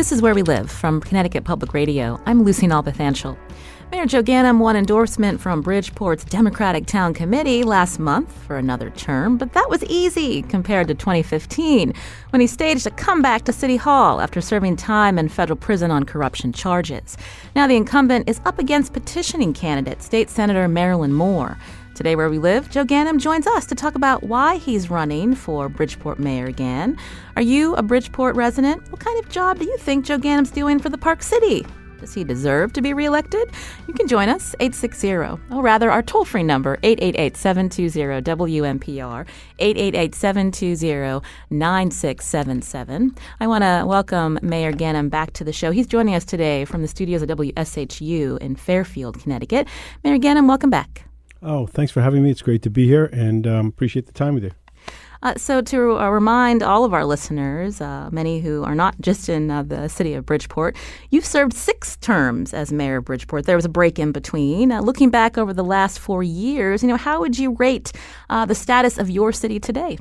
This is Where We Live from Connecticut Public Radio. I'm Lucy Nalpathanchel. Mayor Joe Ganim won endorsement from Bridgeport's Democratic Town Committee last month for another term, but that was easy compared to 2015 when he staged a comeback to City Hall after serving time in federal prison on corruption charges. Now the incumbent is up against petitioning candidate, State Senator Marilyn Moore. Today, where we live, Joe Ganim joins us to talk about why he's running for Bridgeport mayor again. Are you a Bridgeport resident? What kind of job do you think Joe Ganim's doing for the Park City? Does he deserve to be reelected? You can join us, 860, or rather, our toll free number, 888 720 WNPR, 888 720 9677. I want to welcome Mayor Ganim back to the show. He's joining us today from the studios of WSHU in Fairfield, Connecticut. Mayor Ganim, welcome back. Oh, thanks for having me. It's great to be here and um, appreciate the time with you. Uh, so, to uh, remind all of our listeners, uh, many who are not just in uh, the city of Bridgeport, you've served six terms as mayor of Bridgeport. There was a break in between. Uh, looking back over the last four years, you know, how would you rate uh, the status of your city today?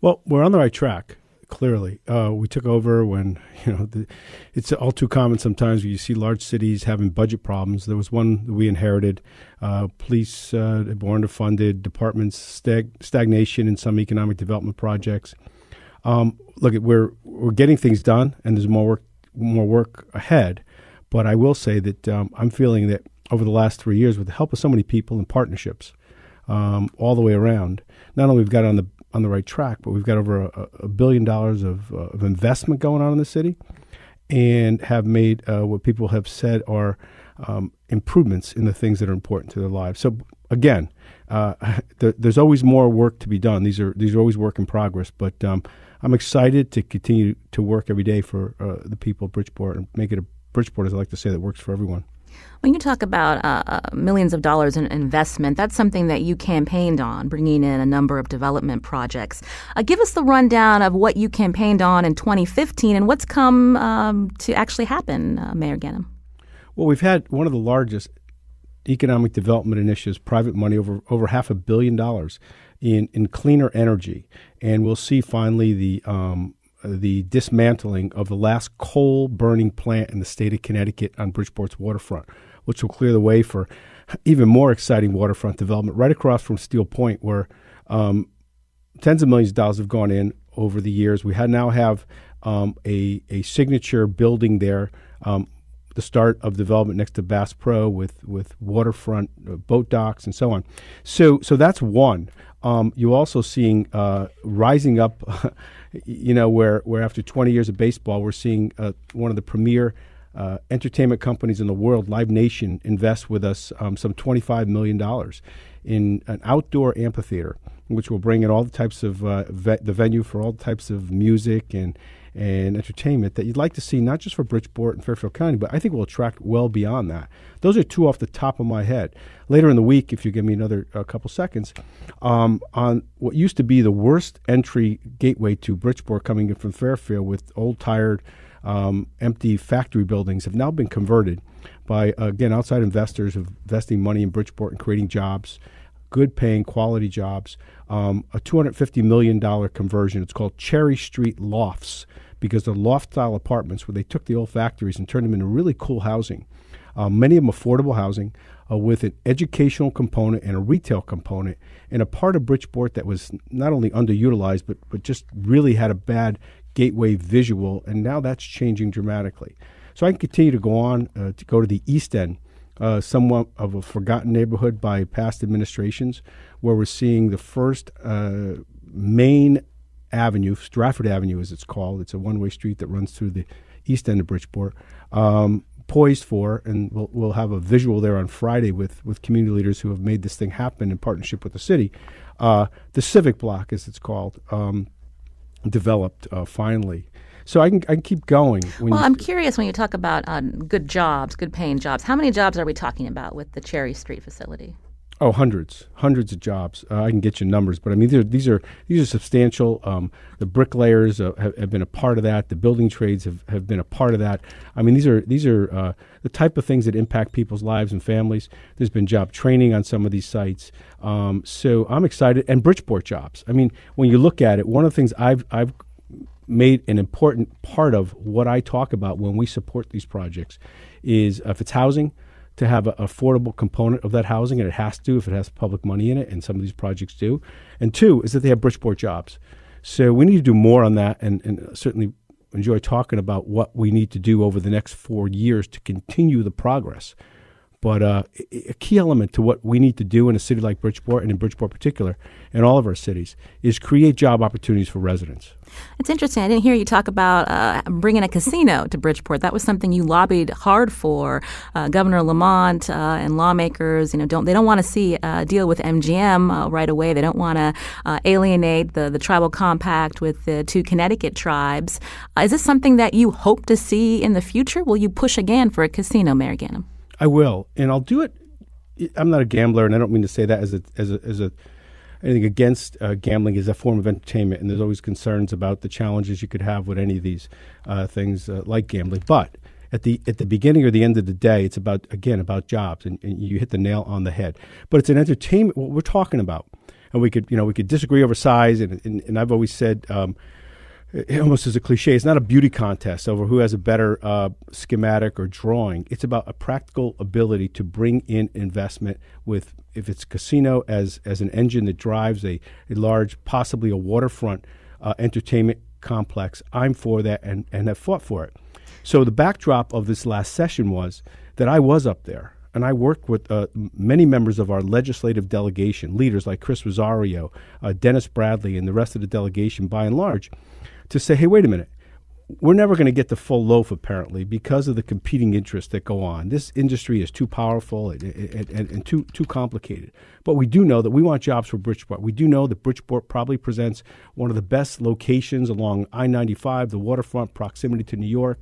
Well, we're on the right track clearly. Uh, we took over when you know the, it's all too common sometimes when you see large cities having budget problems. There was one that we inherited: uh, police uh, underfunded, departments stag- stagnation in some economic development projects. Um, look, we're we're getting things done, and there's more work more work ahead. But I will say that um, I'm feeling that over the last three years, with the help of so many people and partnerships, um, all the way around, not only we've got on the on the right track, but we've got over a, a billion dollars of, uh, of investment going on in the city and have made uh, what people have said are um, improvements in the things that are important to their lives. So again, uh, there's always more work to be done. These are these are always work in progress, but um, I'm excited to continue to work every day for uh, the people of Bridgeport and make it a Bridgeport, as I like to say, that works for everyone. When you talk about uh, uh, millions of dollars in investment, that's something that you campaigned on, bringing in a number of development projects. Uh, give us the rundown of what you campaigned on in 2015 and what's come um, to actually happen, uh, Mayor Ganim. Well, we've had one of the largest economic development initiatives, private money over over half a billion dollars in in cleaner energy, and we'll see finally the um, the dismantling of the last coal burning plant in the state of Connecticut on Bridgeport's waterfront, which will clear the way for even more exciting waterfront development right across from Steel Point, where um, tens of millions of dollars have gone in over the years. We now have um, a, a signature building there, um, the start of development next to Bass Pro with, with waterfront uh, boat docks and so on. So, so that's one. Um, you're also seeing uh, rising up, you know, where, where after 20 years of baseball, we're seeing uh, one of the premier uh, entertainment companies in the world, Live Nation, invest with us um, some $25 million in an outdoor amphitheater, which will bring in all the types of uh, ve- the venue for all types of music and and entertainment that you'd like to see, not just for Bridgeport and Fairfield County, but I think will attract well beyond that. Those are two off the top of my head. Later in the week, if you give me another uh, couple seconds, um, on what used to be the worst entry gateway to Bridgeport coming in from Fairfield with old, tired, um, empty factory buildings have now been converted by, uh, again, outside investors investing money in Bridgeport and creating jobs good paying quality jobs. Um, a $250 million conversion. It's called Cherry Street Lofts because they're loft style apartments where they took the old factories and turned them into really cool housing. Um, many of them affordable housing uh, with an educational component and a retail component, and a part of Bridgeport that was not only underutilized but, but just really had a bad gateway visual, and now that's changing dramatically. So I can continue to go on uh, to go to the East End uh, somewhat of a forgotten neighborhood by past administrations, where we're seeing the first uh, main avenue, Stratford Avenue as it's called. It's a one way street that runs through the east end of Bridgeport. Um, poised for, and we'll, we'll have a visual there on Friday with, with community leaders who have made this thing happen in partnership with the city. Uh, the Civic Block, as it's called, um, developed uh, finally. So I can I can keep going. well, I'm curious when you talk about uh, good jobs, good paying jobs. How many jobs are we talking about with the Cherry Street facility? Oh, hundreds, hundreds of jobs. Uh, I can get you numbers, but I mean, these are these are, these are substantial. Um, the bricklayers uh, have, have, been a part of that. The building trades have, have been a part of that. I mean, these are these are uh, the type of things that impact people's lives and families. There's been job training on some of these sites, um, so I'm excited. And Bridgeport jobs. I mean, when you look at it, one of the things I've I've made an important part of what I talk about when we support these projects is uh, if it's housing to have an affordable component of that housing, and it has to if it has public money in it, and some of these projects do. And two is that they have Bridgeport jobs. So we need to do more on that, and, and certainly enjoy talking about what we need to do over the next four years to continue the progress. But uh, a key element to what we need to do in a city like Bridgeport, and in Bridgeport particular, in all of our cities, is create job opportunities for residents. It's interesting. I didn't hear you talk about uh, bringing a casino to Bridgeport. That was something you lobbied hard for. Uh, Governor Lamont uh, and lawmakers, you know, don't they don't want to see deal with MGM uh, right away. They don't want to uh, alienate the the tribal compact with the two Connecticut tribes. Is this something that you hope to see in the future? Will you push again for a casino, Mayor Ganim? I will, and I'll do it. I'm not a gambler, and I don't mean to say that as a as a as a anything against uh, gambling is a form of entertainment, and there's always concerns about the challenges you could have with any of these uh, things uh, like gambling. But at the at the beginning or the end of the day, it's about again about jobs, and, and you hit the nail on the head. But it's an entertainment. What we're talking about, and we could you know we could disagree over size, and and, and I've always said. Um, it almost as a cliche, it's not a beauty contest over who has a better uh, schematic or drawing. It's about a practical ability to bring in investment with, if it's casino as, as an engine that drives a, a large, possibly a waterfront uh, entertainment complex. I'm for that and, and have fought for it. So the backdrop of this last session was that I was up there and I worked with uh, many members of our legislative delegation, leaders like Chris Rosario, uh, Dennis Bradley, and the rest of the delegation by and large to say, hey, wait a minute. We're never going to get the full loaf, apparently, because of the competing interests that go on. This industry is too powerful and, and, and, and too too complicated. But we do know that we want jobs for Bridgeport. We do know that Bridgeport probably presents one of the best locations along I 95, the waterfront, proximity to New York.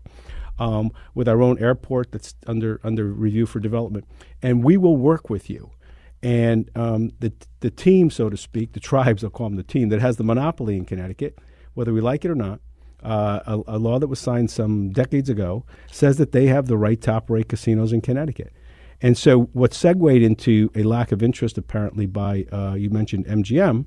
Um, with our own airport that's under under review for development, and we will work with you. And um, the the team, so to speak, the tribes, I'll call them the team that has the monopoly in Connecticut, whether we like it or not, uh, a, a, law that was signed some decades ago says that they have the right to operate casinos in Connecticut. And so, what segued into a lack of interest, apparently, by uh, you mentioned MGM,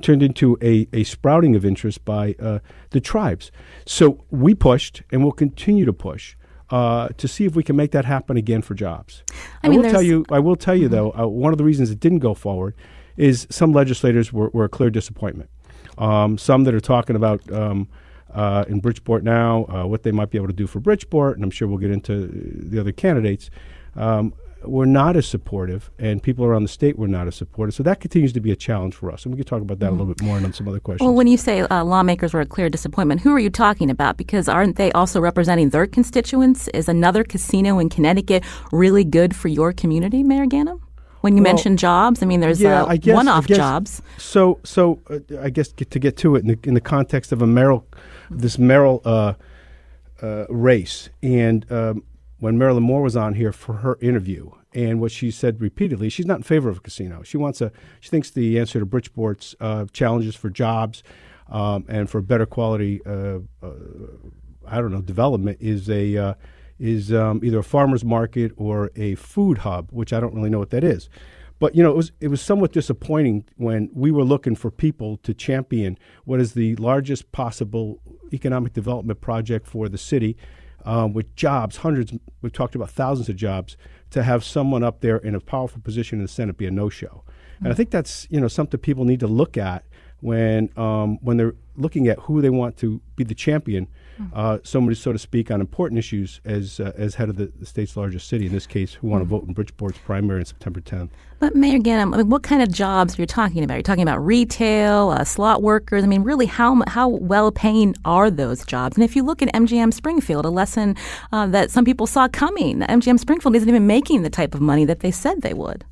turned into a, a sprouting of interest by uh, the tribes. So, we pushed and will continue to push. Uh, to see if we can make that happen again for jobs. I, mean, will tell you. I will tell you mm-hmm. though. Uh, one of the reasons it didn't go forward is some legislators were, were a clear disappointment. Um, some that are talking about um, uh, in Bridgeport now uh, what they might be able to do for Bridgeport, and I'm sure we'll get into the other candidates. Um, were not as supportive, and people around the state were not as supportive. So that continues to be a challenge for us. And we can talk about that mm-hmm. a little bit more and on some other questions. Well, when you say uh, lawmakers were a clear disappointment, who are you talking about? Because aren't they also representing their constituents? Is another casino in Connecticut really good for your community, Mayor Ganim? When you well, mention jobs? I mean, there's yeah, uh, guess, one-off jobs. So, so uh, I guess get, to get to it in the, in the context of a mayoral, this Merrill uh, uh, race, and um, when Marilyn Moore was on here for her interview, and what she said repeatedly, she's not in favor of a casino. She wants a. She thinks the answer to Bridgeport's uh, challenges for jobs um, and for better quality. Uh, I don't know development is a is um, either a farmer's market or a food hub, which I don't really know what that is. But you know, it was it was somewhat disappointing when we were looking for people to champion what is the largest possible economic development project for the city, um, with jobs, hundreds. We've talked about thousands of jobs. To have someone up there in a powerful position in the Senate be a no-show, mm-hmm. and I think that's you know something people need to look at when um, when they're looking at who they want to be the champion uh, somebody, so to speak, on important issues as uh, as head of the, the, state's largest city. In this case, who want to vote in Bridgeport's primary on September 10th. But Mayor Ganim, I mean, what kind of jobs are you talking about? You're talking about retail, uh, slot workers. I mean, really, how how well paying are those jobs? And if you look at MGM Springfield, a lesson uh, that some people saw coming, MGM Springfield isn't even making the type of money that they said they would.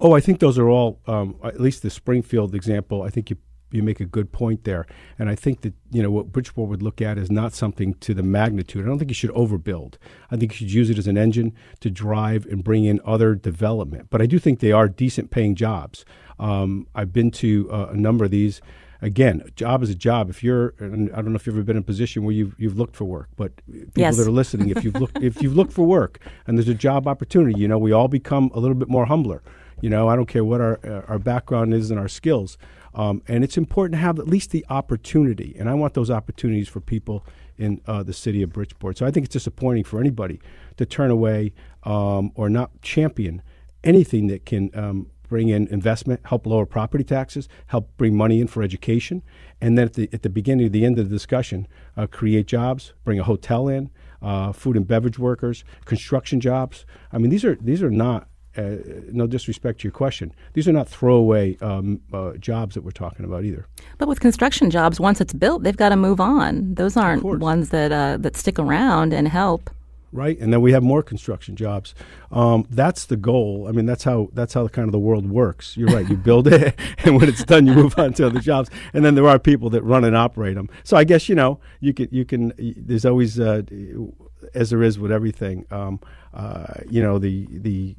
Oh, I think those are all, um, at least the Springfield example. I think you you make a good point there, and I think that you know what Bridgeport would look at is not something to the magnitude. I don't think you should overbuild. I think you should use it as an engine to drive and bring in other development. But I do think they are decent paying jobs. Um, I've been to uh, a number of these again, a job is a job. If you're, I don't know if you've ever been in a position where you've, you've looked for work, but people yes. that are listening, if you've looked, if you've looked for work and there's a job opportunity, you know, we all become a little bit more humbler. You know, I don't care what our uh, our background is and our skills, um, and it's important to have at least the opportunity. And I want those opportunities for people in uh, the city of Bridgeport. So I think it's disappointing for anybody to turn away um, or not champion anything that can um, bring in investment, help lower property taxes, help bring money in for education, and then at the, at the beginning of the end of the discussion, uh, create jobs, bring a hotel in, uh, food and beverage workers, construction jobs. I mean, these are these are not. Uh, no disrespect to your question, these are not throwaway um, uh, jobs that we're talking about either. But with construction jobs, once it's built, they've got to move on. Those aren't ones that uh, that stick around and help right? And then we have more construction jobs. Um, that's the goal. I mean, that's how that's how the kind of the world works. You're right. You build it, and when it's done, you move on to other jobs. And then there are people that run and operate them. So I guess you know you can you can. There's always uh, as there is with everything. Um, uh, you know the the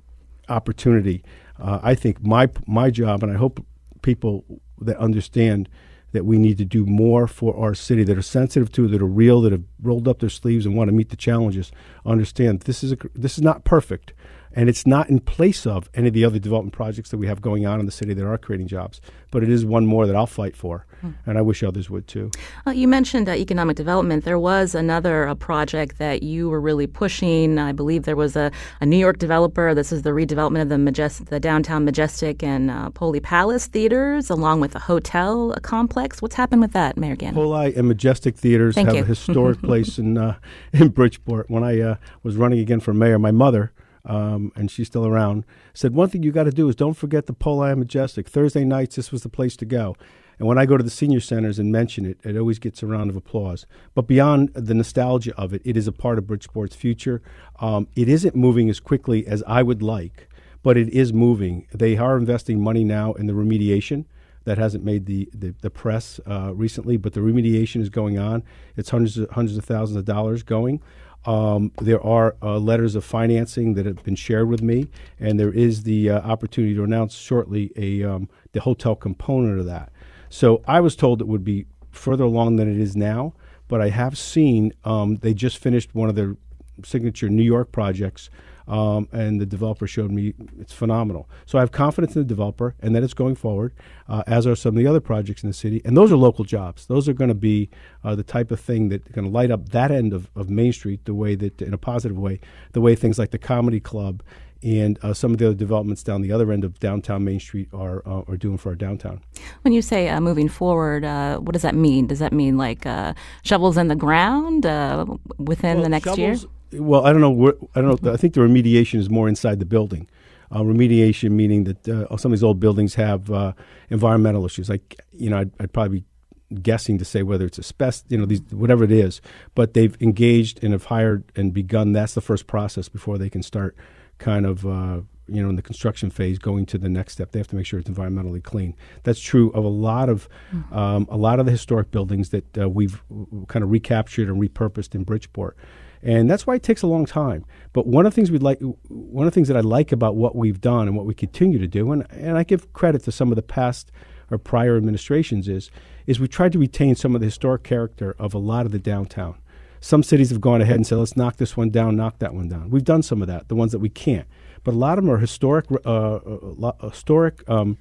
opportunity. Uh, I think my my job, and I hope people that understand that we need to do more for our city that are sensitive to, that are real, that have rolled up their sleeves and want to meet the challenges. Understand this is a, this is not perfect, and it's not in place of any of the other development projects that we have going on in the city that are creating jobs. But it is one more that I'll fight for, hmm. and I wish others would too. Uh, you mentioned uh, economic development. There was another uh, project that you were really pushing. I believe there was a, a New York developer. This is the redevelopment of the Majest- the downtown Majestic and uh, Poli Palace theaters, along with a hotel complex. What's happened with that, Mayor Ganim? Poli and Majestic theaters Thank have you. a historic place in uh, in Bridgeport. When I uh, was running again for mayor, my mother um, and she's still around, said, One thing you got to do is don't forget the Poli Majestic. Thursday nights, this was the place to go. And when I go to the senior centers and mention it, it always gets a round of applause. But beyond the nostalgia of it, it is a part of Bridgeport's future. Um, it isn't moving as quickly as I would like, but it is moving. They are investing money now in the remediation. That hasn't made the, the, the press uh, recently, but the remediation is going on. It's hundreds of, hundreds of thousands of dollars going. Um, there are uh, letters of financing that have been shared with me, and there is the uh, opportunity to announce shortly a um, the hotel component of that. So I was told it would be further along than it is now, but I have seen um, they just finished one of their signature New York projects um, and the developer showed me it's phenomenal. So I have confidence in the developer and that it's going forward, uh, as are some of the other projects in the city. And those are local jobs. Those are going to be uh, the type of thing that going to light up that end of, of Main Street the way that, in a positive way, the way things like the Comedy Club and uh, some of the other developments down the other end of downtown Main Street are uh, are doing for our downtown. When you say uh, moving forward, uh, what does that mean? Does that mean like uh, shovels in the ground uh, within well, the next shovels, year? Well, I don't know. I don't know. I think the remediation is more inside the building. Uh, remediation meaning that uh, some of these old buildings have uh, environmental issues. Like you know, I'd, I'd, probably be guessing to say whether it's asbestos, you know, these whatever it is. But they've engaged and have hired and begun. That's the first process before they can start kind of. Uh, you know, in the construction phase, going to the next step, they have to make sure it's environmentally clean. That's true of a lot of mm-hmm. um, a lot of the historic buildings that uh, we've kind of recaptured and repurposed in Bridgeport and that's why it takes a long time. But one of the things we'd like, one of the things that I like about what we've done and what we continue to do, and, and I give credit to some of the past or prior administrations, is is we tried to retain some of the historic character of a lot of the downtown. Some cities have gone ahead and said, let's knock this one down, knock that one down. We've done some of that, the ones that we can't. But a lot of them are historic, uh, uh, historic um,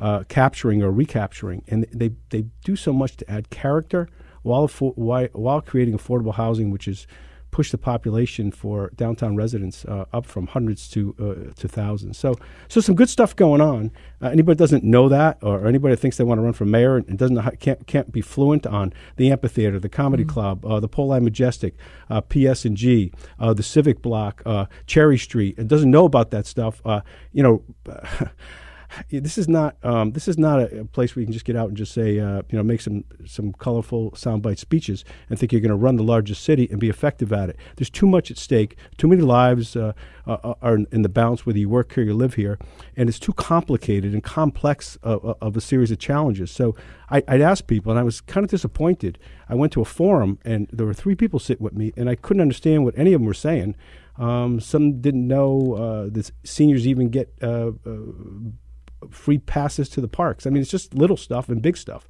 uh, capturing or recapturing, and they, they do so much to add character while, while, while creating affordable housing, which is push the population for downtown residents uh, up from hundreds to uh, to thousands. So so some good stuff going on. Uh, anybody doesn't know that, or anybody thinks they want to run for mayor and doesn't how, can't can't be fluent on the amphitheater, the comedy mm-hmm. club, uh, the Poli Majestic, uh, PS and G, uh, the Civic Block, Cherry Street, and doesn't know about that stuff. you know. this is not um, this is not a, place where you can just get out and just say uh, you know make some some colorful soundbite speeches and think you're going to run the largest city and be effective at it. There's too much at stake. Too many lives uh, uh are in the balance whether you work here or you live here, and it's too complicated and complex of, of a series of challenges. So I, would ask people, and I was kind of disappointed. I went to a forum and there were three people sitting with me, and I couldn't understand what any of them were saying. Um, some didn't know uh, the seniors even get uh, uh, free passes to the parks. I mean, it's just little stuff and big stuff.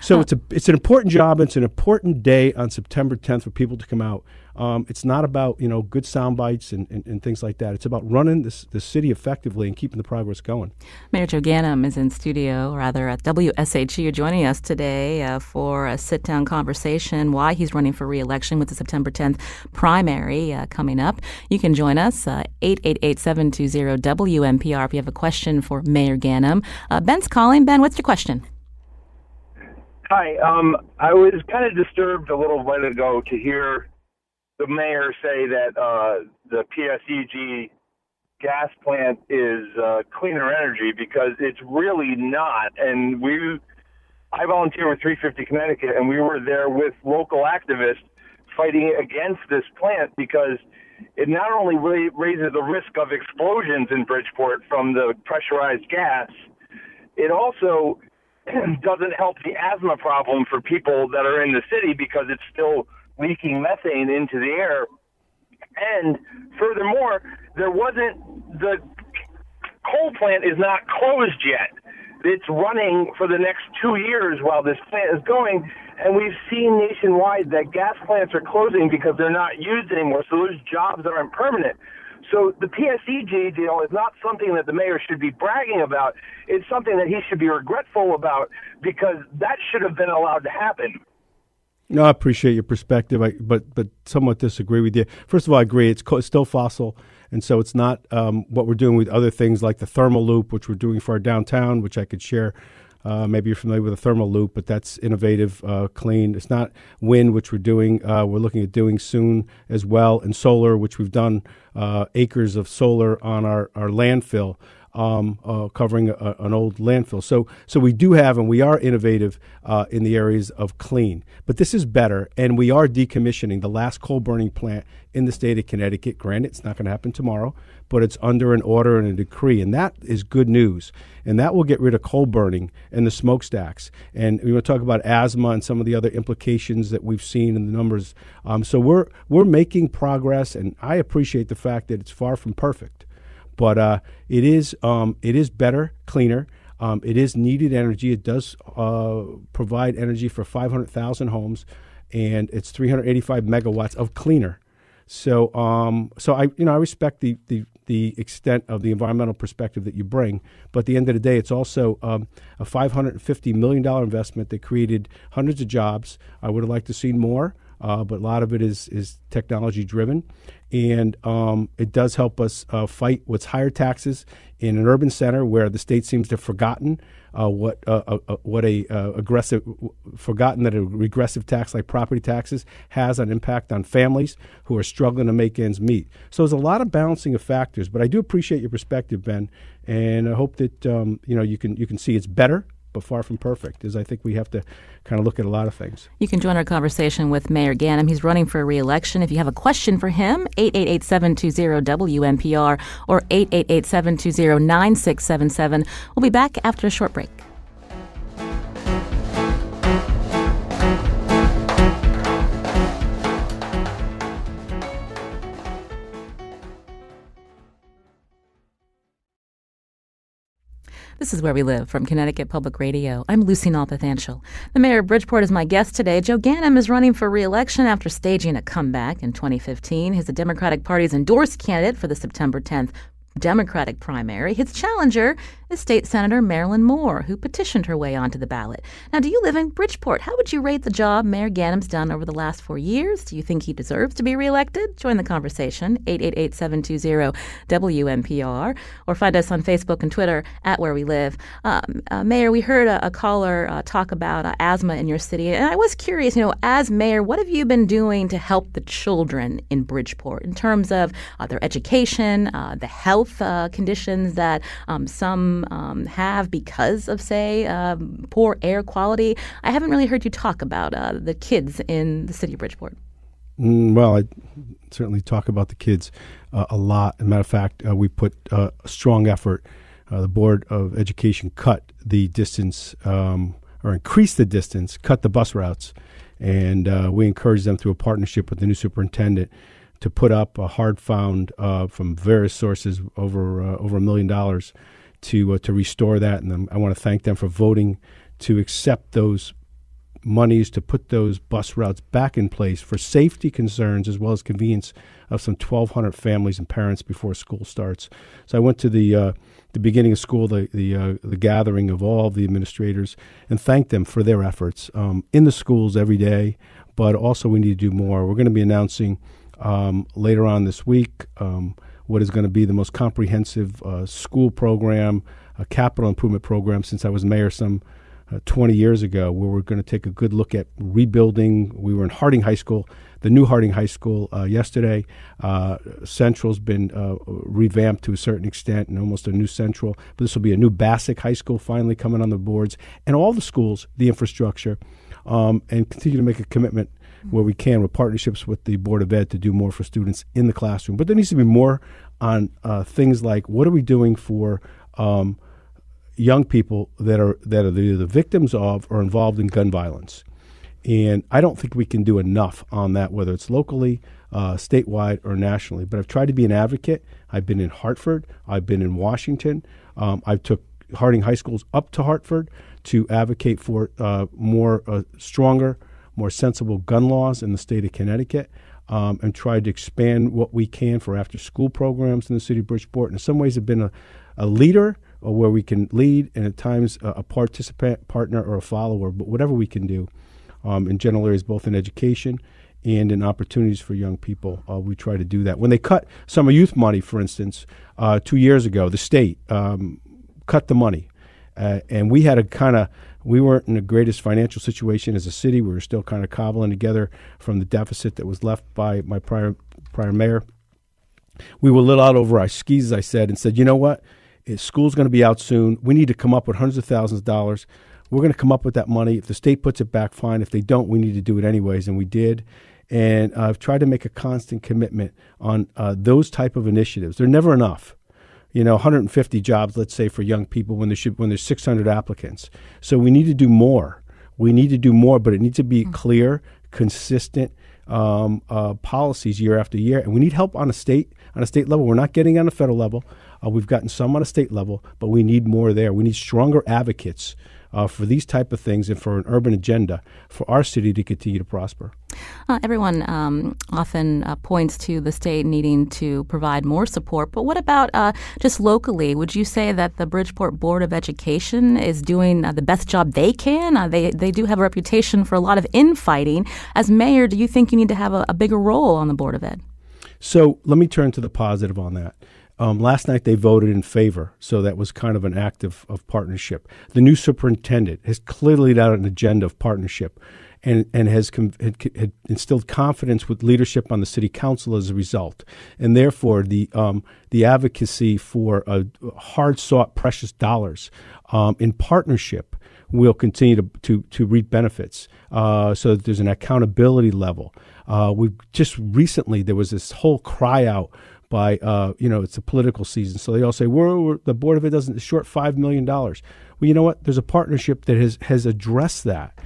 So huh. it's a it's an important job. It's an important day on September 10th for people to come out. Um, it's not about you know good sound bites and, and, and, things like that. It's about running this the city effectively and keeping the progress going. Mayor Joe Ganim is in studio, rather at WSHU, joining us today uh, for a sit down conversation. Why he's running for reelection with the September 10th primary uh, coming up. You can join us uh, eight eight eight seven two zero WNPR if you have a question for Mayor Ganim. Uh, Ben's calling. Ben, what's your question? Hi. Um, I was kind of disturbed a little while ago to hear the mayor say that uh, the PSEG gas plant is uh, cleaner energy because it's really not. And we, I volunteer with 350 Connecticut, and we were there with local activists fighting against this plant because it not only raises the risk of explosions in Bridgeport from the pressurized gas, it also doesn't help the asthma problem for people that are in the city because it's still leaking methane into the air. And furthermore, there wasn't the coal plant is not closed yet. It's running for the next two years while this plant is going. And we've seen nationwide that gas plants are closing because they're not used anymore. So those jobs aren't permanent. So the PSEG deal is not something that the mayor should be bragging about. It's something that he should be regretful about because that should have been allowed to happen. No, I appreciate your perspective, I, but but somewhat disagree with you. First of all, I agree it's, co- it's still fossil, and so it's not um, what we're doing with other things like the thermal loop, which we're doing for our downtown, which I could share. Uh, maybe you're familiar with a thermal loop, but that's innovative, uh, clean. It's not wind, which we're doing. Uh, we're looking at doing soon as well, and solar, which we've done uh, acres of solar on our, our landfill um, uh, covering a, an old landfill. So, so we do have, and we are innovative uh, in the areas of clean. But this is better, and we are decommissioning the last coal burning plant in the state of Connecticut. Granted, it's not going to happen tomorrow, but it's under an order and a decree, and that is good news. And that will get rid of coal burning and the smokestacks. And we want to talk about asthma and some of the other implications that we've seen in the numbers. Um, so we're we're making progress, and I appreciate the fact that it's far from perfect. But uh, it is um, it is better, cleaner. Um, it is needed energy. It does uh, provide energy for 500,000 homes, and it's 385 megawatts of cleaner. So, um, so I, you know, I respect the, the the extent of the environmental perspective that you bring, but at the end of the day, it's also um, a 550 million dollar investment that created hundreds of jobs. I would have liked to see more uh, but a lot of it is is technology driven, and um, it does help us uh, fight what's higher taxes in an urban center where the state seems to have forgotten uh, what uh, uh, uh, what a aggressive forgotten that a regressive tax like property taxes has an impact on families who are struggling to make ends meet. So there's a lot of balancing of factors, but I do appreciate your perspective, Ben, and I hope that um, you know you can you can see it's better but far from perfect. Is I think we have to kind of look at a lot of things. You can join our conversation with Mayor Ganim. He's running for re-election. If you have a question for him, 888-720-WNPR or 888-720-9677. We'll be back after a short break. This is Where We Live from Connecticut Public Radio. I'm Lucy Nalpathanchel. The mayor of Bridgeport is my guest today. Joe Ganim is running for re-election after staging a comeback in 2015. He's the Democratic Party's endorsed candidate for the September 10th Democratic primary. His challenger is State Senator Marilyn Moore, who petitioned her way onto the ballot. Now, do you live in Bridgeport? How would you rate the job Mayor Ganim's done over the last four years? Do you think he deserves to be reelected? Join the conversation, 888-720-WNPR, or find us on Facebook and Twitter at Where We Live. Um, uh, mayor, we heard a, a caller uh, talk about uh, asthma in your city, and I was curious, you know, as mayor, what have you been doing to help the children in Bridgeport in terms of uh, their education, uh, the health health uh, conditions that um, some um, have because of, say, um, poor air quality. I haven't really heard you talk about uh, the kids in the city of Bridgeport. Mm, well, I certainly talk about the kids uh, a lot. As a matter of fact, uh, we put uh, a strong effort. Uh, the Board of Education cut the distance um, or increased the distance, cut the bus routes, and uh, we encouraged them through a partnership with the new superintendent to put up a hard found uh, from various sources over over a million dollars to to restore that. And I want to thank them for voting to accept those monies to put those bus routes back in place for safety concerns as well as convenience of some 1,200 families and parents before school starts. So I went to the uh, the beginning of school, the the, uh, the gathering of all the administrators, and thanked them for their efforts um, in the schools every day. But also, we need to do more. We're going to be announcing um, later on this week um, what is going to be the most comprehensive uh, school program, a capital improvement program since I was mayor some uh, 20 years ago, where we're going to take a good look at rebuilding. We were in Harding High School, the new Harding High School, uh, yesterday. Uh, Central's been uh, revamped to a certain extent and almost a new Central. But this will be a new Bassick High School finally coming on the boards. And all the schools, the infrastructure, um, and continue to make a commitment where we can with partnerships with the Board of Ed to do more for students in the classroom. But there needs to be more on uh, things like what are we doing for um, young people that are that are either the victims of or involved in gun violence. And I don't think we can do enough on that, whether it's locally, uh, statewide, or nationally. But I've tried to be an advocate. I've been in Hartford. I've been in Washington. Um, I took Harding High Schools up to Hartford to advocate for uh, more uh, stronger, more sensible gun laws in the state of Connecticut. Um, and tried to expand what we can for after school programs in the city of Bridgeport. And in some ways, have been a, a leader or where we can lead and at times a, a participant, partner, or a follower, but whatever we can do um, in general areas, both in education and in opportunities for young people, uh, we try to do that. When they cut summer youth money, for instance, uh, two years ago, the state um, cut the money. Uh, and we had a kind of we weren't in the greatest financial situation as a city. We were still kind of cobbling together from the deficit that was left by my prior prior mayor. We were a little out over our skis, as I said, and said, you know what? School's going to be out soon. We need to come up with hundreds of thousands of dollars. We're going to come up with that money. If the state puts it back, fine. If they don't, we need to do it anyways, and we did. And I've tried to make a constant commitment on uh, those type of initiatives. They're never enough. You know, 150 jobs, let's say, for young people when there should when there's 600 applicants. So we need to do more. We need to do more, but it needs to be mm-hmm. clear, consistent um, uh, policies year after year. And we need help on a state on a state level. We're not getting on a federal level. Uh, we've gotten some on a state level, but we need more there. We need stronger advocates uh, for these type of things and for an urban agenda for our city to continue to prosper. Uh, everyone um, often uh, points to the state needing to provide more support, but what about uh, just locally? Would you say that the Bridgeport Board of Education is doing uh, the best job they can? Uh, they they do have a reputation for a lot of infighting. As mayor, do you think you need to have a, a bigger role on the Board of Ed? So let me turn to the positive on that. Um, last night they voted in favor, so that was kind of an act of, of partnership. The new superintendent has clearly laid out an agenda of partnership and, and has com- had, had instilled confidence with leadership on the city council as a result. And therefore, the, um, the advocacy for uh, hard sought precious dollars um, in partnership will continue to, to, to reap benefits uh, so that there's an accountability level. Uh, we just recently, there was this whole cry out by uh, you know it's a political season, so they all say we're, we're the board of it doesn't short five million dollars. Well, you know what? There's a partnership that has has addressed that.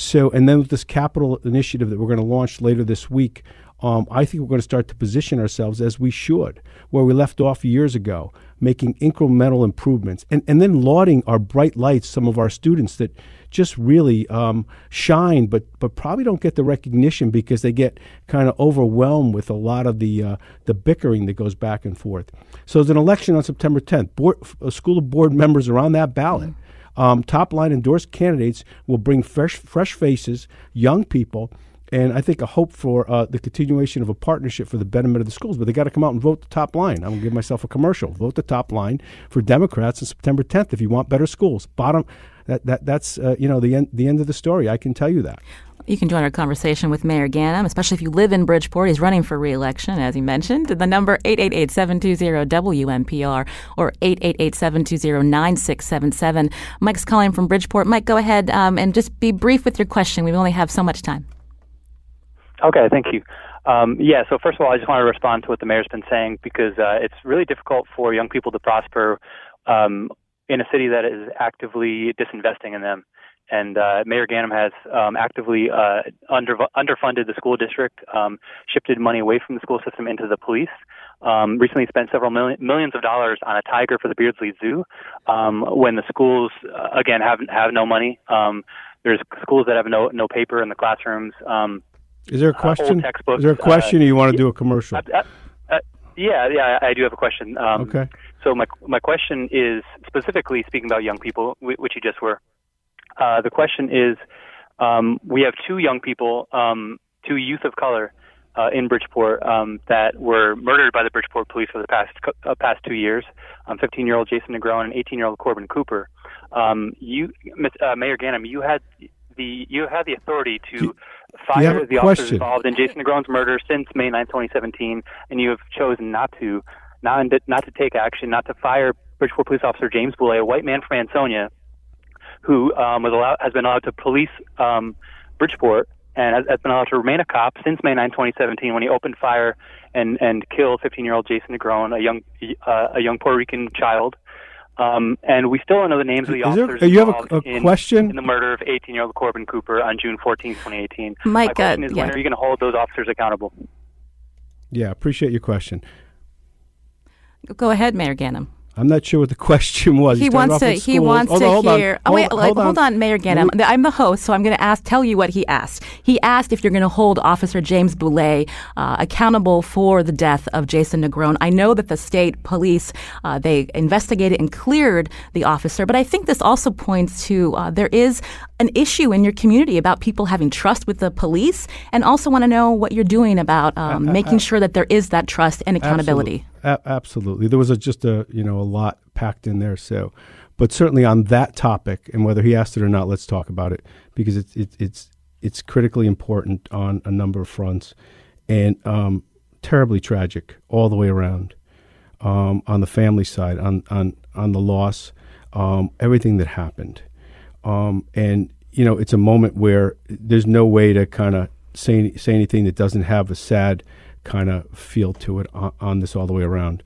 So, and then with this capital initiative that we're going to launch later this week, um, I think we're going to start to position ourselves as we should, where we left off years ago, making incremental improvements, and and then lauding our bright lights, some of our students that just really um, shine, but but probably don't get the recognition because they get kind of overwhelmed with a lot of the uh, the bickering that goes back and forth. So there's an election on September 10th. Board, a school of board members are on that ballot. Mm-hmm. Um, top line endorsed candidates will bring fresh fresh faces, young people and I think a hope for uh, the continuation of a partnership for the betterment of the schools. But they got to come out and vote the top line. I'm to give myself a commercial. Vote the top line for Democrats on September 10th if you want better schools. Bottom that, that that's uh, you know the end the end of the story. I can tell you that. You can join our conversation with Mayor Ganim, especially if you live in Bridgeport. He's running for reelection, as he mentioned. The number 888-720-WNPR or 888-720-9677. Mike's calling from Bridgeport. Mike, go ahead um, and just be brief with your question. We only have so much time. Okay, thank you. Um, yeah, so first of all, I just want to respond to what the mayor's been saying because uh, it's really difficult for young people to prosper um, in a city that is actively disinvesting in them. And uh, Mayor Ganim has um, actively uh, under, underfunded the school district, um, shifted money away from the school system into the police. Um, recently spent several million, millions of dollars on a tiger for the Beardsley Zoo. Um, when the schools uh, again have have no money, um, there's schools that have no no paper in the classrooms. Um, is there a uh, question? Is there a question, uh, or you want to do a commercial? uh, uh, uh, yeah, yeah, I do have a question. Um, okay. So my my question is specifically speaking about young people, which you just were. Uh, the question is, um, we have two young people, um, two youth of color, uh, in Bridgeport um, that were murdered by the Bridgeport police for the past uh, past two years. Um, 15-year-old Jason Negron and 18-year-old Corbin Cooper. Um, you, uh, Mayor Ganim, you had the you had the authority to fire the officers question? involved in Jason Negron's murder since May 9, 2017, and you have chosen not to, not not to take action, not to fire Bridgeport police officer James Boulay, a white man from Ansonia, who um, was allowed has been allowed to police um, Bridgeport and has, has been allowed to remain a cop since May 9, 2017, when he opened fire and and killed 15-year-old Jason Negron, a young uh, a young Puerto Rican child. Um, and we still don't know the names of the Is there- officers you have a- involved a in, question? in the murder of 18-year-old Corbin Cooper on June 14, 2018. Mike, My question uh, is, yeah. when are you going to hold those officers accountable? Yeah, appreciate your question. Go ahead, Mayor Ganim. I'm not sure what the question was. He You wants to. He wants Hold to on, hold on. hear. oh wait, Hold- like, hold hold on. on, Mayor Ganim. I'm the host, so I'm going to ask. Tell you what he asked. He asked if you're going to hold Officer James Boulay uh, accountable for the death of Jason Negron. I know that the state police uh, they investigated and cleared the officer, but I think this also points to uh, there is an issue in your community about people having trust with the police, and also want to know what you're doing about um, making sure that there is that trust and accountability. Absolute- a- absolutely. There was a, just a you know a lot packed in there. So, but certainly on that topic, and whether he asked it or not, let's talk about it because it's it's it's it's critically important on a number of fronts, and um, terribly tragic all the way around. Um, on the family side, on on on the loss, um, everything that happened, um, and you know it's a moment where there's no way to kind of say say anything that doesn't have a sad kind of feel to it on, on this all the way around.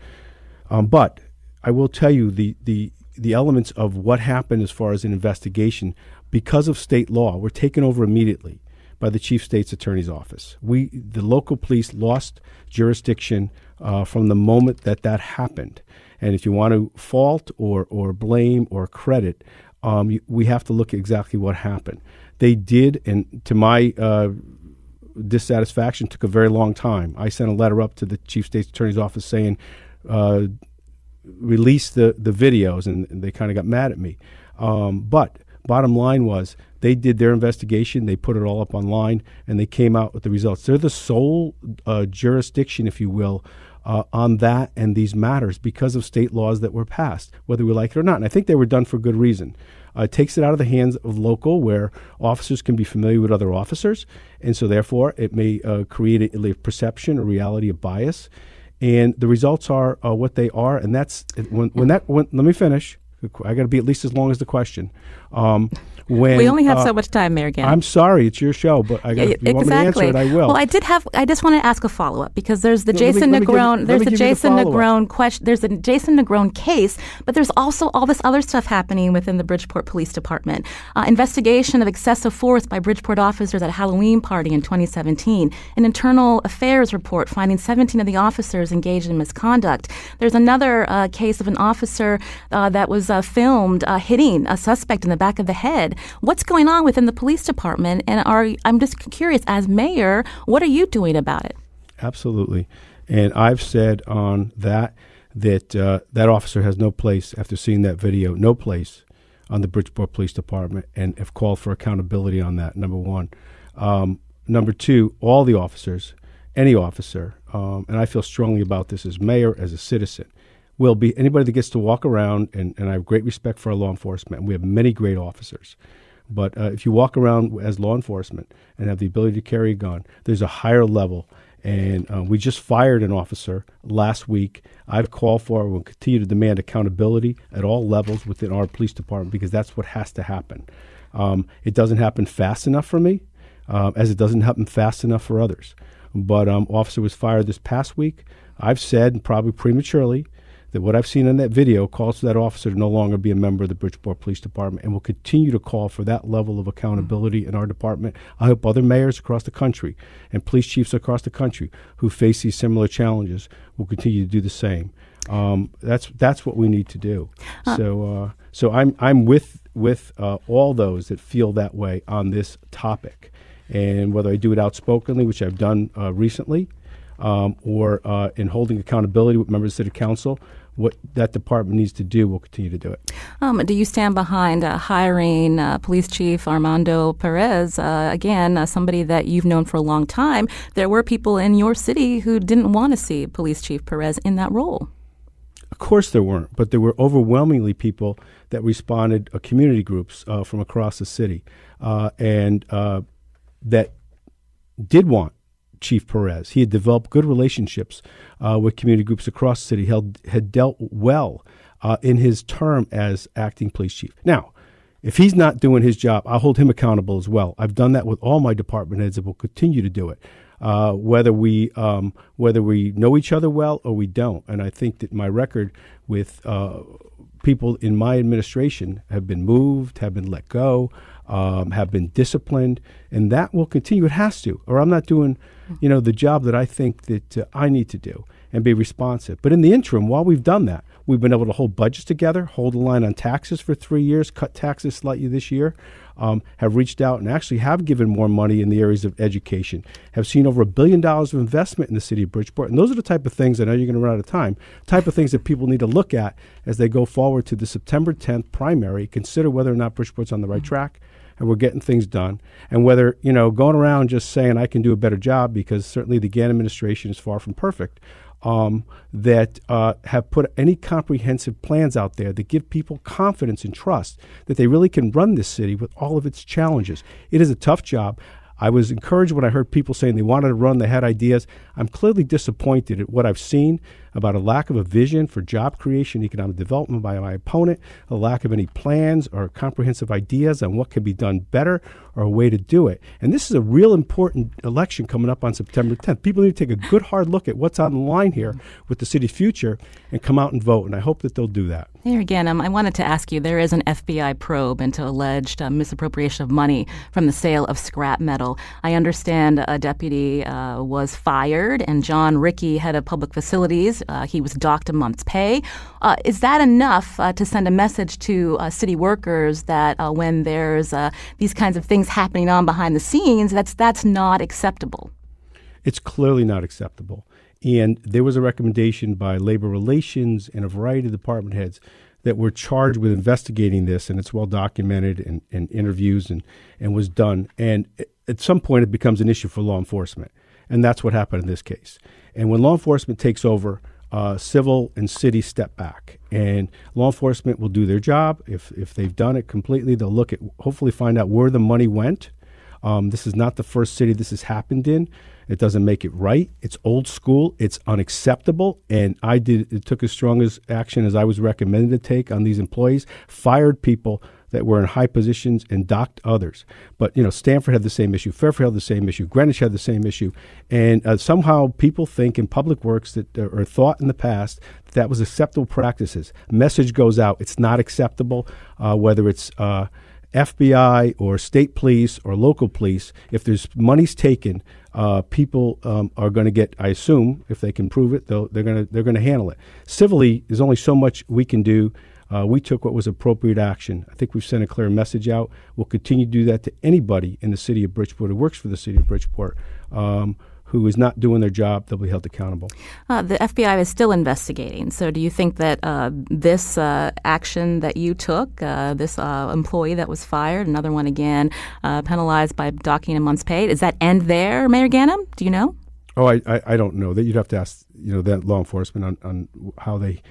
Um, but I will tell you the, the the elements of what happened as far as an investigation because of state law were taken over immediately by the chief state's attorney's office. We the local police lost jurisdiction uh, from the moment that that happened. And if you want to fault or or blame or credit, um, we have to look at exactly what happened. They did, and to my uh, dissatisfaction took a very long time. I sent a letter up to the chief state's attorney's office saying, uh, release the, the videos, and they kind of got mad at me. Um, but bottom line was they did their investigation, they put it all up online, and they came out with the results. They're the sole uh, jurisdiction, if you will, uh, on that and these matters because of state laws that were passed, whether we like it or not. And I think they were done for good reason. Uh, it takes it out of the hands of local, where officers can be familiar with other officers, and so therefore it may uh, create a, a perception, or reality of bias, and the results are uh, what they are. And that's when when that when, let me finish. I got to be at least as long as the question. Um, when we only have uh, so much time, Mayor Ganim. I'm sorry, it's your show, but I got Yeah, you want me to answer it, I will. Well, I did have. I just want to ask a follow up because there's the No, Jason me Negron. let there's the give the Jason. Negron question. There's a Jason Negron case, but there's also all this other stuff happening within the Bridgeport Police Department. Uh, investigation of excessive force by Bridgeport officers at a Halloween party in 2017. An internal affairs report finding 17 of the officers engaged in misconduct. There's another uh, case of an officer uh, that was uh, filmed uh, hitting a suspect in the back of the head. What's going on within the police department? And are I'm just curious, as mayor, what are you doing about it? Absolutely. And I've said on that that uh, that officer has no place after seeing that video, no place on the Bridgeport Police Department, and have called for accountability on that. Number one. Um, number two, all the officers, any officer, um, and I feel strongly about this as mayor, as a citizen, will be anybody that gets to walk around, and, and I have great respect for our law enforcement, we have many great officers But uh, if you walk around as law enforcement and have the ability to carry a gun, there's a higher level. And uh, we just fired an officer last week. I've called for and will continue to demand accountability at all levels within our police department because that's what has to happen. Um, it doesn't happen fast enough for me, uh, as it doesn't happen fast enough for others. But um, officer was fired this past week. I've said, probably prematurely, that what I've seen in that video calls for that officer to no longer be a member of the Bridgeport Police Department and will continue to call for that level of accountability in our department. I hope other mayors across the country and police chiefs across the country who face these similar challenges will continue to do the same. Um, that's that's what we need to do. Uh, so uh, so I'm I'm with with uh, all those that feel that way on this topic, and whether I do it outspokenly, which I've done uh, recently, um, or uh, in holding accountability with members of the city council, what that department needs to do, we'll continue to do it. Um, do you stand behind uh, hiring uh, Police Chief Armando Perez? Uh, again, uh, somebody that you've known for a long time. There were people in your city who didn't want to see Police Chief Perez in that role. Of course, there weren't, but there were overwhelmingly people that responded, uh, community groups uh, from across the city, and that did want Chief Perez. He had developed good relationships uh, with community groups across the city, held, had dealt well uh, in his term as acting police chief. Now, if he's not doing his job, I'll hold him accountable as well. I've done that with all my department heads and will continue to do it. Uh, whether we um, whether we know each other well or we don't, and I think that my record with uh, people in my administration have been moved, have been let go, um, have been disciplined, and that will continue. It has to, or I'm not doing you know, the job that I think that uh, I need to do and be responsive. But in the interim, while we've done that, we've been able to hold budgets together, hold the line on taxes for three years, cut taxes slightly this year, um, have reached out and actually have given more money in the areas of education, have seen over a billion dollars of investment in the city of Bridgeport. And those are the type of things, I know you're going to run out of time, type of things that people need to look at as they go forward to the September 10th primary, consider whether or not Bridgeport's on the right mm-hmm. track and we're getting things done. And whether, you know, going around just saying I can do a better job, because certainly the Ganim administration is far from perfect, um, that uh, have put any comprehensive plans out there that give people confidence and trust that they really can run this city with all of its challenges. It is a tough job. I was encouraged when I heard people saying they wanted to run, they had ideas. I'm clearly disappointed at what I've seen about a lack of a vision for job creation, economic development by my opponent, a lack of any plans or comprehensive ideas on what can be done better or a way to do it. And this is a real important election coming up on September 10th. People need to take a good hard look at what's on the line here with the city's future and come out and vote. And I hope that they'll do that. Here again, um, I wanted to ask you there is an FBI probe into alleged uh, misappropriation of money from the sale of scrap metal. I understand a deputy uh, was fired, and John Ricci, head of public facilities, uh, he was docked a month's pay. Uh, is that enough uh, to send a message to uh, city workers that uh, when there's these kinds of things happening on behind the scenes, that's that's not acceptable? It's clearly not acceptable. And there was a recommendation by labor relations and a variety of department heads that were charged with investigating this, and it's well documented in, in interviews and, and was done. And at some point, it becomes an issue for law enforcement. And that's what happened in this case. And when law enforcement takes over, uh, civil and city step back, and law enforcement will do their job. If if they've done it completely, they'll look at hopefully find out where the money went. Um, this is not the first city this has happened in. It doesn't make it right. It's old school. It's unacceptable. And I did it took as strong as action as I was recommended to take on these employees. Fired people that were in high positions and docked others. But you know, Stamford had the same issue, Fairfield had the same issue, Greenwich had the same issue, and uh, somehow people think in public works that uh, or thought in the past that, that was acceptable practices. Message goes out, it's not acceptable, uh, whether it's uh, FBI or state police or local police. If there's money's taken, uh, people um, are going to get. I assume if they can prove it, they're going to they're going to handle it. Civilly, there's only so much we can do uh, we took what was appropriate action. I think we've sent a clear message out. We'll continue to do that to anybody in the city of Bridgeport who works for the city of Bridgeport. Um, who is not doing their job, they'll be held accountable. Uh, the FBI is still investigating. So, do you think that uh, this uh, action that you took, uh, this uh, employee that was fired, another one again uh, penalized by docking a month's pay, does that end there, Mayor Ganim? Do you know? Oh, I, I, I, don't know. That you'd have to ask, you know, that law enforcement on, on how they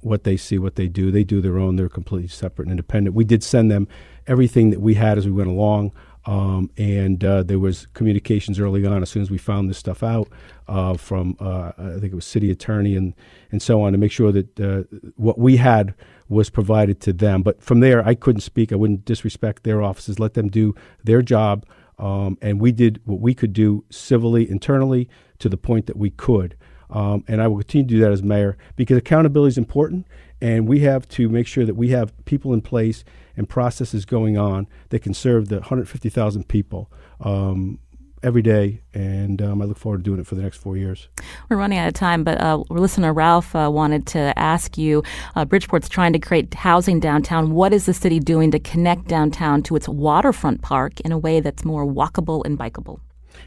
what they see, what they do. They do their own. They're completely separate and independent. We did send them everything that we had as we went along. Um, and uh, there was communications early on as soon as we found this stuff out uh, from uh, I think it was city attorney and and so on to make sure that uh, what we had was provided to them. But from there, I couldn't speak. I wouldn't disrespect their offices. Let them do their job. Um, and we did what we could do civilly internally to the point that we could. Um, and I will continue to do that as mayor because accountability is important, and we have to make sure that we have people in place and processes going on that can serve the 150,000 people um, every day, and um, I look forward to doing it for the next four years. We're running out of time, but uh, listener Ralph uh, wanted to ask you uh, Bridgeport's trying to create housing downtown. What is the city doing to connect downtown to its waterfront park in a way that's more walkable and bikeable?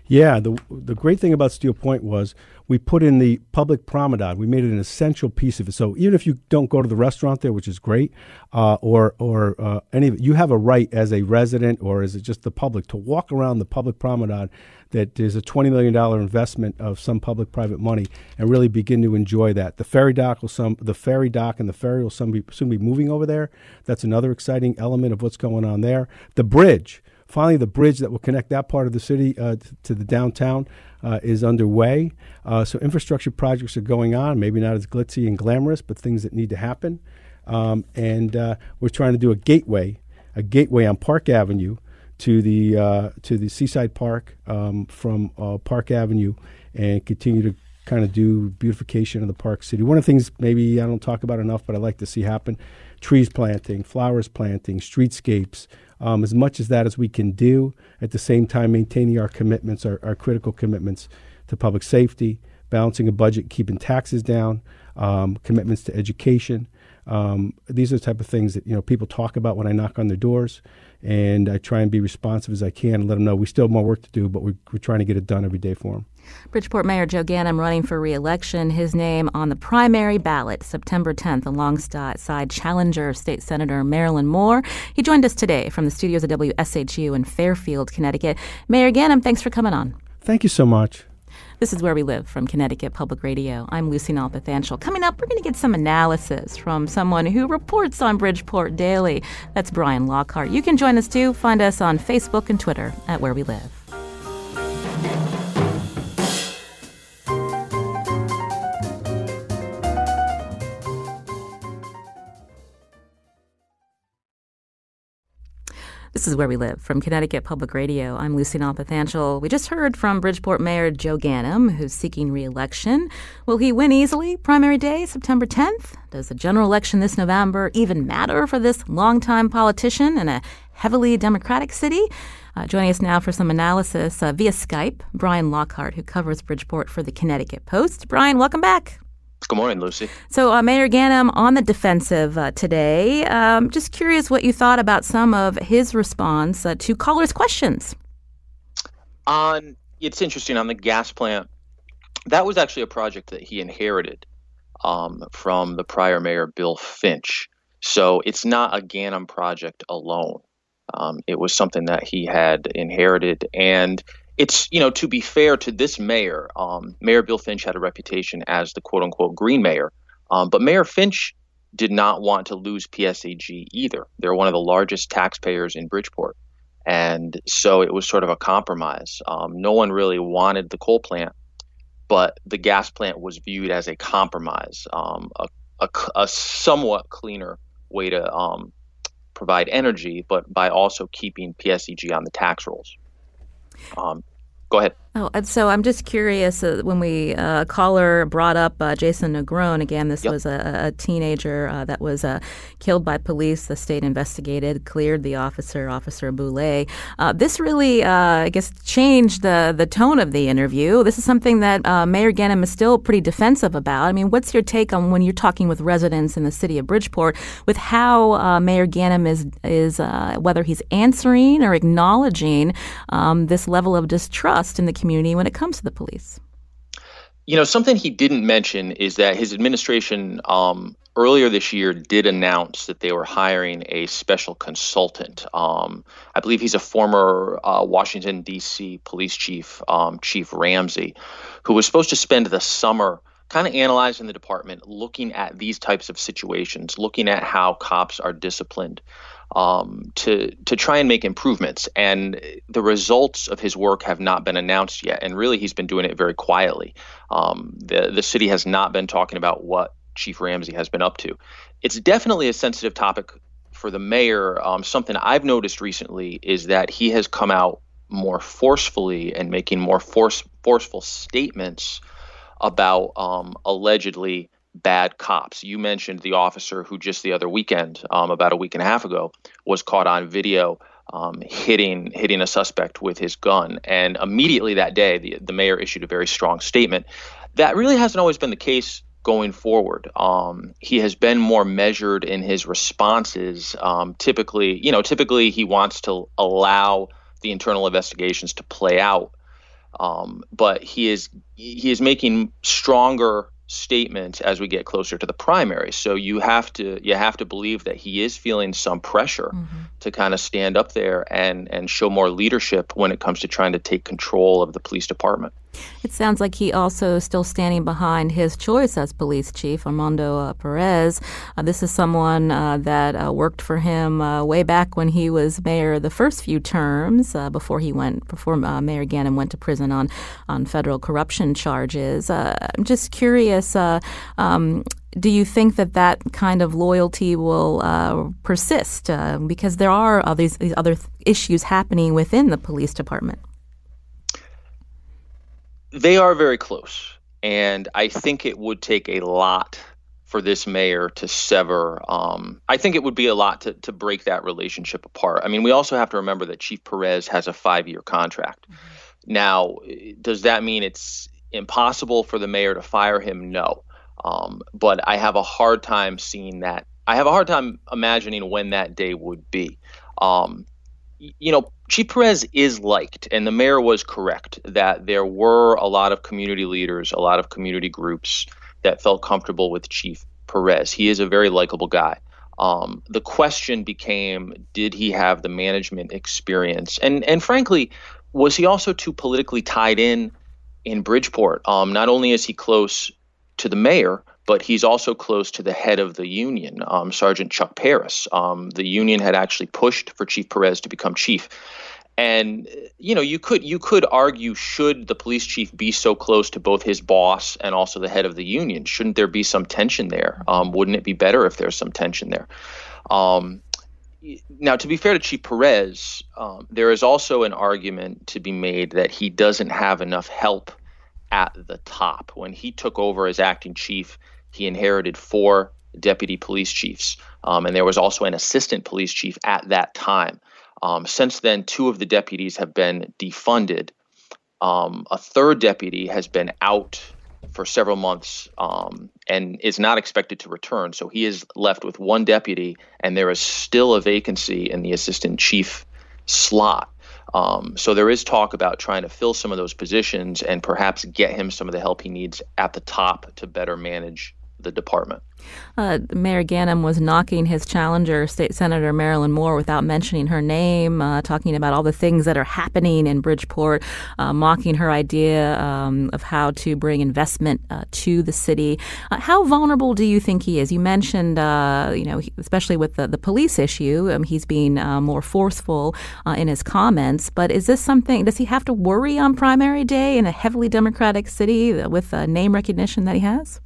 Yeah, the the great thing about Steelpointe was we put in the public promenade. We made it an essential piece of it. So even if you don't go to the restaurant there, which is great, uh, or or uh, any, you have a right as a resident or as just the public to walk around the public promenade. That is a twenty million dollar investment of some public-private money, and really begin to enjoy that. The ferry dock will some the ferry dock and the ferry will soon be, soon be moving over there. That's another exciting element of what's going on there. The bridge Finally, the bridge that will connect that part of the city uh, to, the downtown uh, is underway. Uh, so infrastructure projects are going on, maybe not as glitzy and glamorous, but things that need to happen. Um, and uh, we're trying to do a gateway, a gateway on Park Avenue to the uh, to the Seaside Park um, from Park Avenue, and continue to kind of do beautification of the park city. One of the things maybe I don't talk about enough, but I like to see happen: trees planting, flowers planting, streetscapes, um, as much as that as we can do, at the same time maintaining our commitments, our, our critical commitments to public safety, balancing a budget, keeping taxes down, um, commitments to education. Um, these are the type of things that you know people talk about when I knock on their doors, and I try and be responsive as I can and let them know we still have more work to do, but we're, we're trying to get it done every day for them. Bridgeport Mayor Joe Ganim running for re-election. His name on the primary ballot September 10th alongside challenger State Senator Marilyn Moore. He joined us today from the studios of WSHU in Fairfield, Connecticut. Mayor Ganim, thanks for coming on. Thank you so much. This is Where We Live from Connecticut Public Radio. I'm Lucy Nalpathanchel. Coming up, we're going to get some analysis from someone who reports on Bridgeport daily. That's Brian Lockhart. You can join us too. Find us on Facebook and Twitter at Where We Live. This is Where We Live from Connecticut Public Radio. I'm Lucy Nalpathanchel. We just heard from Bridgeport Mayor Joe Ganim, who's seeking re-election. Will he win easily primary day, September 10th? Does the general election this November even matter for this longtime politician in a heavily Democratic city? Uh, joining us now for some analysis uh, via Skype, Brian Lockhart, who covers Bridgeport for the Connecticut Post. Brian, welcome back. Good morning, Lucy. So, uh, Mayor Ganim on the defensive uh, today. Um, just curious what you thought about some of his response uh, to callers' questions. On it's interesting on the gas plant. That was actually a project that he inherited um, from the prior mayor Bill Finch. So it's not a Ganim project alone. Um, it was something that he had inherited, and it's you know to be fair to this mayor, um, Mayor Bill Finch had a reputation as the quote unquote green mayor, um, but Mayor Finch did not want to lose PSEG either. They're one of the largest taxpayers in Bridgeport, and so it was sort of a compromise. Um, no one really wanted the coal plant, but the gas plant was viewed as a compromise, um, a, a, a, somewhat cleaner way to um, provide energy, but by also keeping PSEG on the tax rolls. Um, go ahead. Oh, and so I'm just curious uh, when we uh, caller brought up uh, Jayson Negron again. This yep. was a, a teenager uh, that was uh, killed by police. The state investigated, cleared the officer, Officer Boulay. Uh, this really, I guess, changed the the tone of the interview. This is something that Mayor Ganim is still pretty defensive about. I mean, what's your take on when you're talking with residents in the city of Bridgeport with how Mayor Ganim is is whether he's answering or acknowledging um, this level of distrust in the community? Community when it comes to the police? You know, something he didn't mention is that his administration um, earlier this year did announce that they were hiring a special consultant. Um, I believe he's a former uh, Washington, D.C. police chief, um, Chief Ramsey, who was supposed to spend the summer kind of analyzing the department, looking at these types of situations, looking at how cops are disciplined um, to to try and make improvements. And the results of his work have not been announced yet. And really, he's been doing it very quietly. Um, the the city has not been talking about what Chief Ramsey has been up to. It's definitely a sensitive topic for the mayor. Um, something I've noticed recently is that he has come out more forcefully and making more force forceful statements about um, allegedly bad cops. You mentioned the officer who just the other weekend, um, about a week and a half ago, was caught on video um, hitting hitting a suspect with his gun, and immediately that day, the the mayor issued a very strong statement. That really hasn't always been the case going forward. Um, he has been more measured in his responses. Um, typically, you know, typically he wants to allow the internal investigations to play out, um, but he is he is making stronger statements as we get closer to the primary. So you have to you have to believe that he is feeling some pressure mm-hmm. to kind of stand up there and and show more leadership when it comes to trying to take control of the police department. It sounds like he also is still standing behind his choice as police chief, Armando uh, Perez. Uh, this is someone uh, that uh, worked for him uh, way back when he was mayor the first few terms before he went before Mayor Ganim went to prison on on federal corruption charges. I'm just curious. Um, do you think that that kind of loyalty will uh, persist? Uh, because there are all these, these other th- issues happening within the police department they are very close. And I think it would take a lot for this mayor to sever. Um, I think it would be a lot to, to break that relationship apart. I mean, we also have to remember that Chief Perez has a five year contract. Mm-hmm. Now, does that mean it's impossible for the mayor to fire him? No. Um, but I have a hard time seeing that. I have a hard time imagining when that day would be. Um, you know, Chief Perez is liked, and the mayor was correct that there were a lot of community leaders, a lot of community groups that felt comfortable with Chief Perez. He is a very likable guy. Um, the question became, did he have the management experience? And and frankly, was he also too politically tied in in Bridgeport? Um, not only is he close to the mayor, but he's also close to the head of the union, um, Sergeant Chuck Paris. Um, the union had actually pushed for Chief Perez to become chief. And you know, you could you could argue should the police chief be so close to both his boss and also the head of the union? Shouldn't there be some tension there? Um, wouldn't it be better if there's some tension there? Um, now, to be fair to Chief Perez, um, there is also an argument to be made that he doesn't have enough help at the top. When he took over as acting chief, he inherited four deputy police chiefs, um, and there was also an assistant police chief at that time. Um, since then, two of the deputies have been defunded. Um, a third deputy has been out for several months um, and is not expected to return. So he is left with one deputy, and there is still a vacancy in the assistant chief slot. Um, so there is talk about trying to fill some of those positions and perhaps get him some of the help he needs at the top to better manage the department. Uh, Mayor Ganim was knocking his challenger, State Senator Marilyn Moore, without mentioning her name, uh, talking about all the things that are happening in Bridgeport, uh, mocking her idea um, of how to bring investment uh, to the city. Uh, how vulnerable do you think he is? You mentioned, uh, you know, especially with the, the police issue, um, he's being more forceful in his comments. But is this something? Does he have to worry on primary day in a heavily Democratic city with name recognition that he has?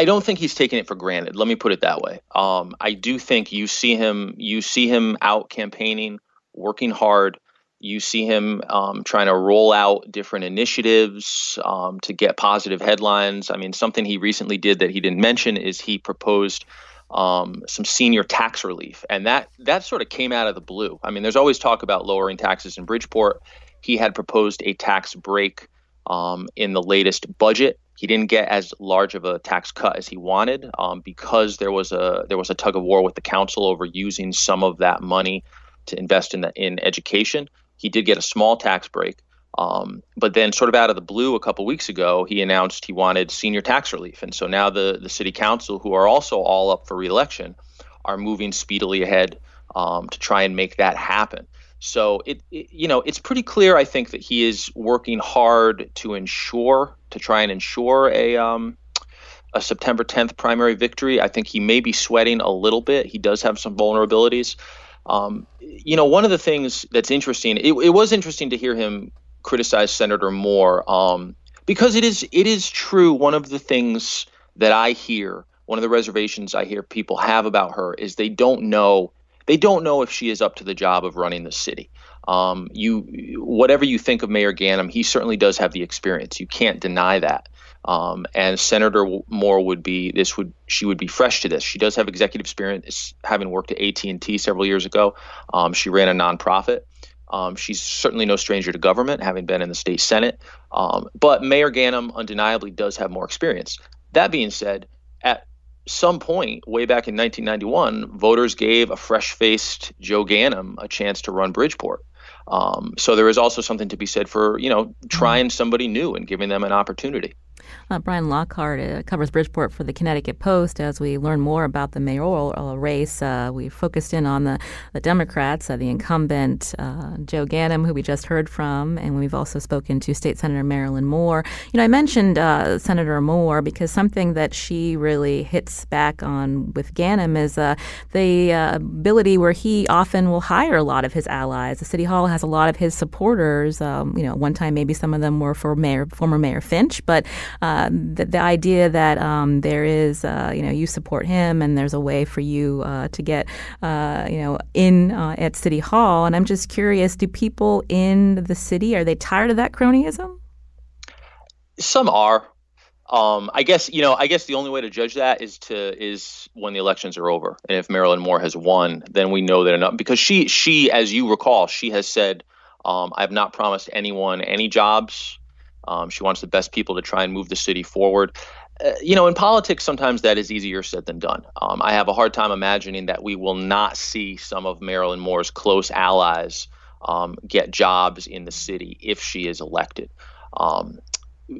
I don't think he's taking it for granted. Let me put it that way. Um, I do think you see him, you see him out campaigning, working hard. You see him um, trying to roll out different initiatives um, to get positive headlines. I mean, something he recently did that he didn't mention is he proposed um, some senior tax relief, and that that sort of came out of the blue. I mean, there's always talk about lowering taxes in Bridgeport. He had proposed a tax break um, in the latest budget he didn't get as large of a tax cut as he wanted um, because there was a there was a tug of war with the council over using some of that money to invest in the, in education. He did get a small tax break, um, but then sort of out of the blue, a couple weeks ago, he announced he wanted senior tax relief, and so now the the city council, who are also all up for reelection, are moving speedily ahead um, to try and make that happen. So it, it, you know, it's pretty clear, I think, that he is working hard to ensure to try and ensure a um, a September 10th primary victory. I think he may be sweating a little bit. He does have some vulnerabilities. Um, you know, one of the things that's interesting, it, it, was interesting to hear him criticize Senator Moore um, because it is it is true. One of the things that I hear, one of the reservations I hear people have about her is they don't know they don't know if she is up to the job of running the city. Um, you, whatever you think of Mayor Ganim, he certainly does have the experience. You can't deny that. Um, and Senator Moore would be this would she would be fresh to this. She does have executive experience, having worked at AT and T several years ago. Um, she ran a nonprofit. Um, she's certainly no stranger to government, having been in the state senate. Um, but Mayor Ganim undeniably does have more experience. That being said, at some point, way back in 1991, voters gave a fresh-faced Joe Ganim a chance to run Bridgeport. Um, so there is also something to be said for you know trying somebody new and giving them an opportunity. Uh, Brian Lockhart uh, covers Bridgeport for the Connecticut Post. As we learn more about the mayoral uh, race, uh, we focused in on the, the Democrats, uh, the incumbent uh, Joe Ganim, who we just heard from, and we've also spoken to State Senator Marilyn Moore. You know, I mentioned Senator Moore because something that she really hits back on with Ganim is the ability where he often will hire a lot of his allies. The city hall has a lot of his supporters. Um, you know, one time maybe some of them were for Mayor, former Mayor Finch, but uh, the, the, idea that um, there is, uh, you know, you support him and there's a way for you uh, to get, uh, you know, in uh, at City Hall. And I'm just curious, do people in the city, are they tired of that cronyism? Some are. Um, I guess you know. I guess the only way to judge that is to is when the elections are over, and if Marilyn Moore has won, then we know that enough. Because she, she, as you recall, she has said, um, "I have not promised anyone any jobs um, she wants the best people to try and move the city forward. Uh, you know, in politics, sometimes that is easier said than done. Um, I have a hard time imagining that we will not see some of Marilyn Moore's close allies um, get jobs in the city if she is elected. Um,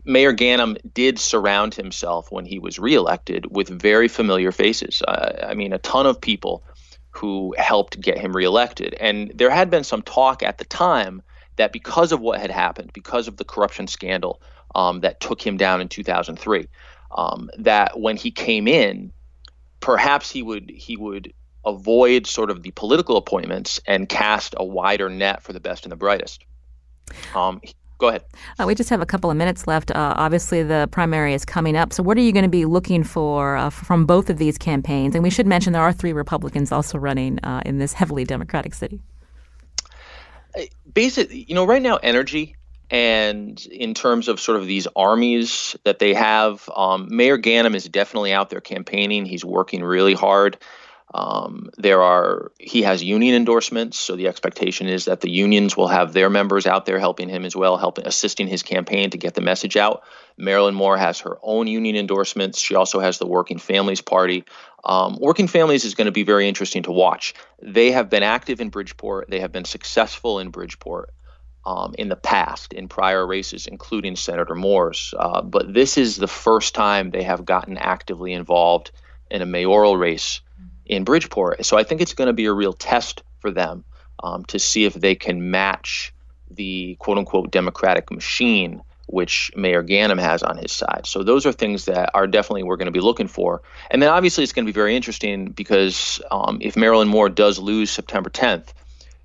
Mayor Ganim did surround himself when he was reelected with very familiar faces. Uh, I mean, a ton of people who helped get him reelected. And there had been some talk at the time that because of what had happened, because of the corruption scandal um, that took him down in 2003, um, that when he came in, perhaps he would he would avoid sort of the political appointments and cast a wider net for the best and the brightest. Um, go ahead. Uh, we just have a couple of minutes left. Uh, obviously, the primary is coming up. So, what are you going to be looking for uh, from both of these campaigns? And we should mention there are three Republicans also running uh, in this heavily Democratic city basically, you know, right now, energy and in terms of sort of these armies that they have, um, Mayor Ganim is definitely out there campaigning. He's working really hard. Um, there are he has union endorsements, so the expectation is that the unions will have their members out there helping him as well, helping assisting his campaign to get the message out. Marilyn Moore has her own union endorsements. She also has the Working Families Party. Um, Working Families is going to be very interesting to watch. They have been active in Bridgeport. They have been successful in Bridgeport. Um, in the past, in prior races, including Senator Moore's. Uh, but this is the first time they have gotten actively involved in a mayoral race in Bridgeport. So I think it's going to be a real test for them um, to see if they can match the quote unquote democratic machine which Mayor Ganim has on his side. So those are things that are definitely we're going to be looking for. And then obviously it's going to be very interesting because um, if Marilyn Moore does lose September 10th,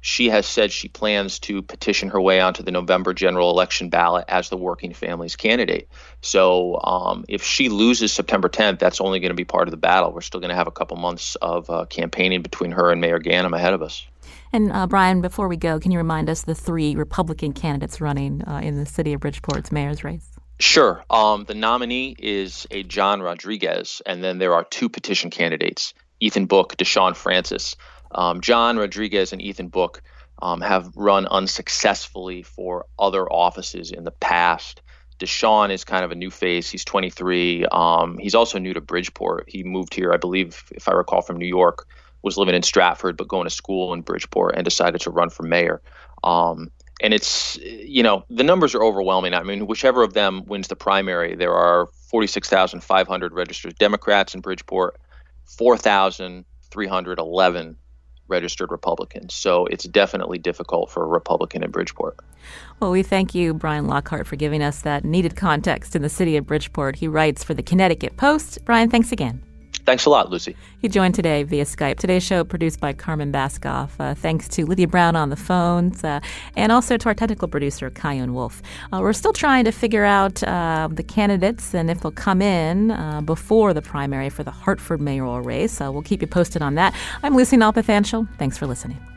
she has said she plans to petition her way onto the November general election ballot as the Working Families candidate. So um, if she loses September 10th, that's only going to be part of the battle. We're still going to have a couple months of uh, campaigning between her and Mayor Ganim ahead of us. And uh, Brian, before we go, can you remind us the three Republican candidates running uh, in the city of Bridgeport's mayor's race? Sure. Um, the nominee is a John Rodriguez, and then there are two petition candidates: Ethan Book, Deshawn Francis. Um, John Rodriguez and Ethan Book um, have run unsuccessfully for other offices in the past. Deshawn is kind of a new face. He's 23. Um, he's also new to Bridgeport. He moved here, I believe, if I recall, from New York. Was living in Stratford, but going to school in Bridgeport, and decided to run for mayor. Um, and it's you know the numbers are overwhelming. I mean, whichever of them wins the primary, there are 46,500 registered Democrats in Bridgeport, 4,311 registered Republicans. So it's definitely difficult for a Republican in Bridgeport. Well, we thank you, Brian Lockhart, for giving us that needed context in the city of Bridgeport. He writes for the Connecticut Post. Brian, thanks again. Thanks a lot, Lucy. He joined today via Skype. Today's show produced by Carmen Baskauf. Uh, thanks to Lydia Brown on the phones, uh, and also to our technical producer, Kyun Wolf. Uh, we're still trying to figure out uh, the candidates and if they'll come in uh, before the primary for the Hartford mayoral race. we'll keep you posted on that. I'm Lucy Nalpathanchel. Thanks for listening.